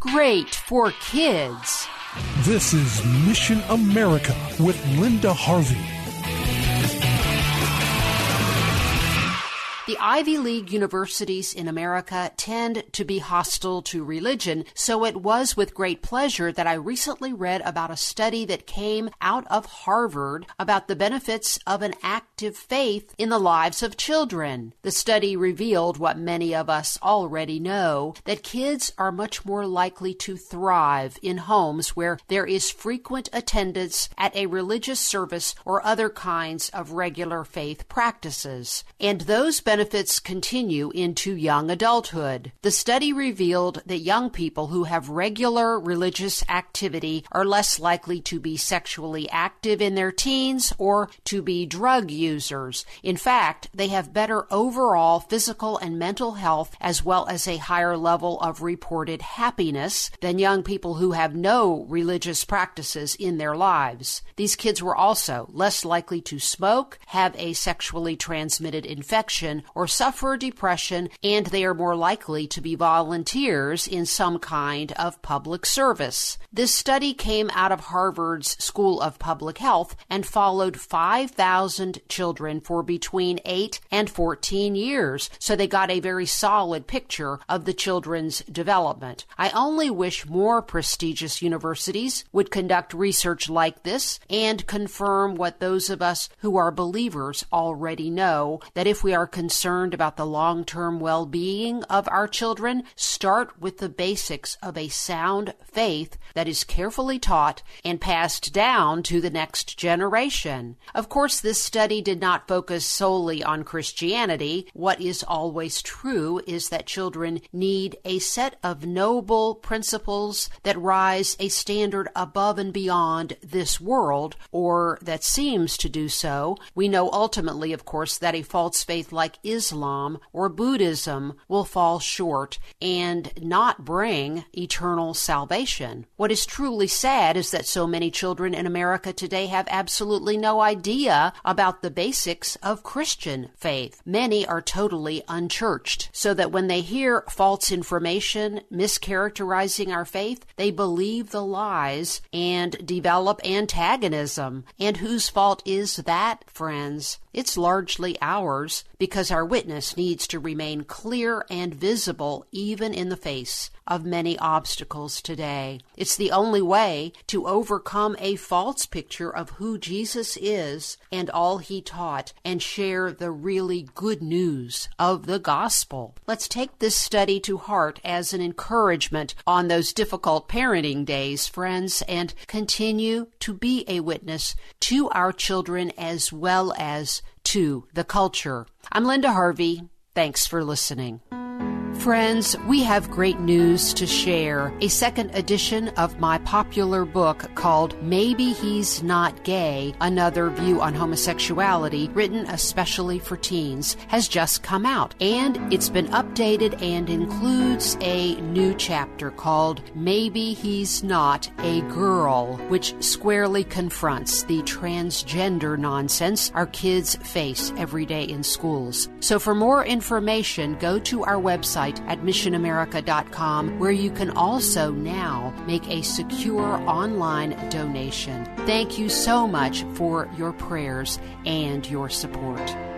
Great for kids. This is Mission America with Linda Harvey. Ivy League universities in America tend to be hostile to religion, so it was with great pleasure that I recently read about a study that came out of Harvard about the benefits of an active faith in the lives of children. The study revealed what many of us already know that kids are much more likely to thrive in homes where there is frequent attendance at a religious service or other kinds of regular faith practices. And those benefits benefits continue into young adulthood. The study revealed that young people who have regular religious activity are less likely to be sexually active in their teens or to be drug users. In fact, they have better overall physical and mental health as well as a higher level of reported happiness than young people who have no religious practices in their lives. These kids were also less likely to smoke, have a sexually transmitted infection, or suffer depression, and they are more likely to be volunteers in some kind of public service. This study came out of Harvard's School of Public Health and followed 5,000 children for between 8 and 14 years, so they got a very solid picture of the children's development. I only wish more prestigious universities would conduct research like this and confirm what those of us who are believers already know that if we are concerned concerned about the long term well being of our children, start with the basics of a sound faith that is carefully taught and passed down to the next generation. Of course, this study did not focus solely on Christianity. What is always true is that children need a set of noble principles that rise a standard above and beyond this world, or that seems to do so. We know ultimately, of course, that a false faith like Islam or Buddhism will fall short and not bring eternal salvation. What is truly sad is that so many children in America today have absolutely no idea about the basics of Christian faith. Many are totally unchurched, so that when they hear false information mischaracterizing our faith, they believe the lies and develop antagonism. And whose fault is that, friends? It's largely ours because our witness needs to remain clear and visible even in the face of many obstacles today. It's the only way to overcome a false picture of who Jesus is and all he taught and share the really good news of the gospel. Let's take this study to heart as an encouragement on those difficult parenting days, friends, and continue to be a witness to our children as well as to the culture. I'm Linda Harvey. Thanks for listening. Friends, we have great news to share. A second edition of my popular book called Maybe He's Not Gay Another View on Homosexuality, written especially for teens, has just come out. And it's been updated and includes a new chapter called Maybe He's Not a Girl, which squarely confronts the transgender nonsense our kids face every day in schools. So for more information, go to our website at missionamerica.com, where you can also now make a secure online donation. Thank you so much for your prayers and your support.